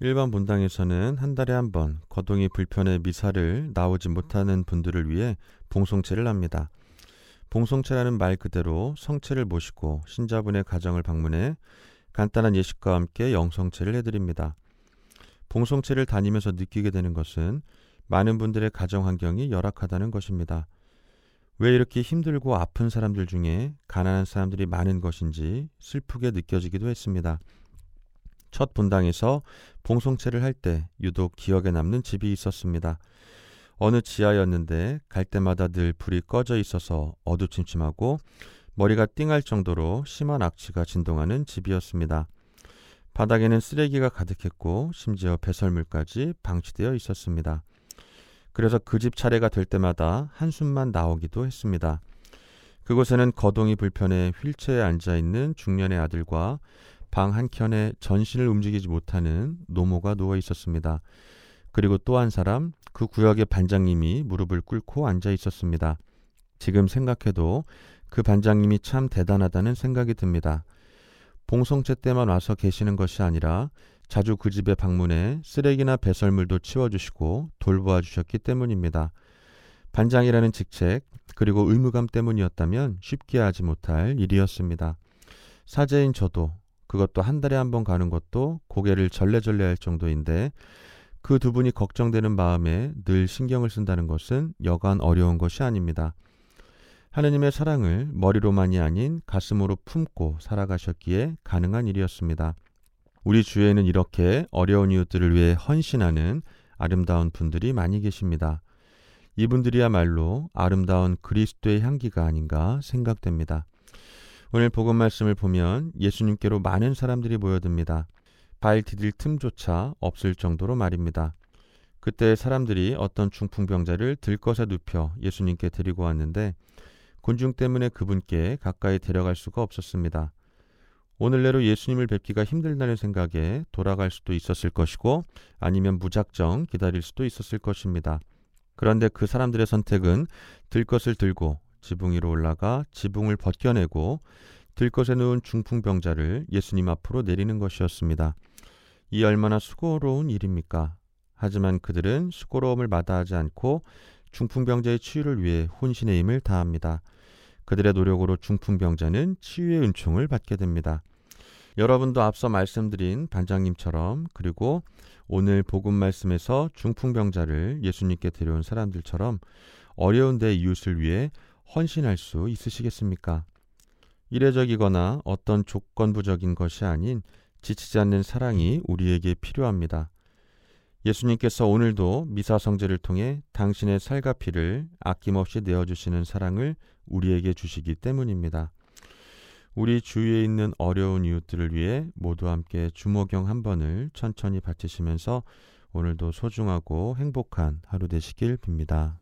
일반 본당에서는 한 달에 한 번 거동이 불편해 미사를 나오지 못하는 분들을 위해 봉송체를 합니다. 봉송체라는 말 그대로 성체를 모시고 신자분의 가정을 방문해 간단한 예식과 함께 영성체를 해드립니다. 봉송체를 다니면서 느끼게 되는 것은 많은 분들의 가정 환경이 열악하다는 것입니다. 왜 이렇게 힘들고 아픈 사람들 중에 가난한 사람들이 많은 것인지 슬프게 느껴지기도 했습니다. 첫 분당에서 봉송체를 할 때 유독 기억에 남는 집이 있었습니다. 어느 지하였는데 갈 때마다 늘 불이 꺼져 있어서 어두침침하고 머리가 띵할 정도로 심한 악취가 진동하는 집이었습니다. 바닥에는 쓰레기가 가득했고 심지어 배설물까지 방치되어 있었습니다. 그래서 그 집 차례가 될 때마다 한숨만 나오기도 했습니다. 그곳에는 거동이 불편해 휠체어에 앉아 있는 중년의 아들과 방 한켠에 전신을 움직이지 못하는 노모가 누워 있었습니다. 그리고 또 한 사람, 그 구역의 반장님이 무릎을 꿇고 앉아 있었습니다. 지금 생각해도 그 반장님이 참 대단하다는 생각이 듭니다. 봉송체 때만 와서 계시는 것이 아니라 자주 그 집에 방문해 쓰레기나 배설물도 치워주시고 돌보아 주셨기 때문입니다. 반장이라는 직책 그리고 의무감 때문이었다면 쉽게 하지 못할 일이었습니다. 사제인 저도 그것도 한 달에 한 번 가는 것도 고개를 절레절레 할 정도인데 그 두 분이 걱정되는 마음에 늘 신경을 쓴다는 것은 여간 어려운 것이 아닙니다. 하느님의 사랑을 머리로만이 아닌 가슴으로 품고 살아가셨기에 가능한 일이었습니다. 우리 주위에는 이렇게 어려운 이웃들을 위해 헌신하는 아름다운 분들이 많이 계십니다. 이분들이야말로 아름다운 그리스도의 향기가 아닌가 생각됩니다. 오늘 복음 말씀을 보면 예수님께로 많은 사람들이 모여듭니다. 발 디딜 틈조차 없을 정도로 말입니다. 그때 사람들이 어떤 중풍병자를 들것에 눕혀 예수님께 데리고 왔는데 곤중 때문에 그분께 가까이 데려갈 수가 없었습니다. 오늘내로 예수님을 뵙기가 힘들다는 생각에 돌아갈 수도 있었을 것이고 아니면 무작정 기다릴 수도 있었을 것입니다. 그런데 그 사람들의 선택은 들 것을 들고 지붕 위로 올라가 지붕을 벗겨내고 들것에 누운 중풍병자를 예수님 앞으로 내리는 것이었습니다. 이 얼마나 수고로운 일입니까? 하지만 그들은 수고로움을 마다하지 않고 중풍병자의 치유를 위해 혼신의 힘을 다합니다. 그들의 노력으로 중풍병자는 치유의 은총을 받게 됩니다. 여러분도 앞서 말씀드린 반장님처럼 그리고 오늘 복음 말씀에서 중풍병자를 예수님께 데려온 사람들처럼 어려운 데 이웃을 위해 헌신할 수 있으시겠습니까? 이례적이거나 어떤 조건부적인 것이 아닌 지치지 않는 사랑이 우리에게 필요합니다. 예수님께서 오늘도 미사 성제를 통해 당신의 살과 피를 아낌없이 내어주시는 사랑을 우리에게 주시기 때문입니다. 우리 주위에 있는 어려운 이웃들을 위해 모두 함께 주모경 한 번을 천천히 바치시면서 오늘도 소중하고 행복한 하루 되시길 빕니다.